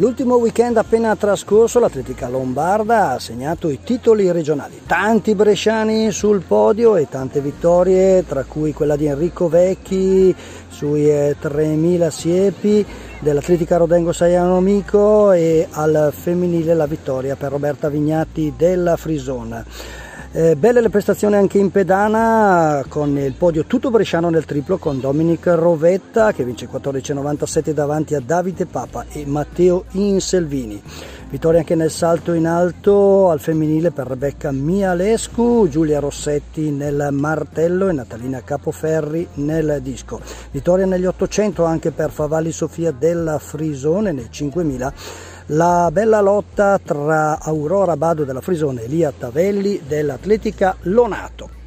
L'ultimo weekend appena trascorso l'Atletica Lombarda ha segnato i titoli regionali. Tanti bresciani sul podio e tante vittorie, tra cui quella di Enrico Vecchi sui 3.000 eh, siepi dell'Atletica Rodengo Saiano Amico e al femminile la vittoria per Roberta Vignati della Frisona. Eh, belle le prestazioni anche in pedana con il podio tutto bresciano nel triplo con Dominic Rovetta che vince 14,97 davanti a Davide Papa e Matteo Inselvini. Vittoria anche nel salto in alto al femminile per Rebecca Mialescu, Giulia Rossetti nel martello e Natalina Capoferri nel disco. Vittoria negli 800 anche per Favalli Sofia della Frisone nei 5000 la bella lotta tra Aurora Bado della Frisone e Elia Tavelli dell'Atletica Lonato.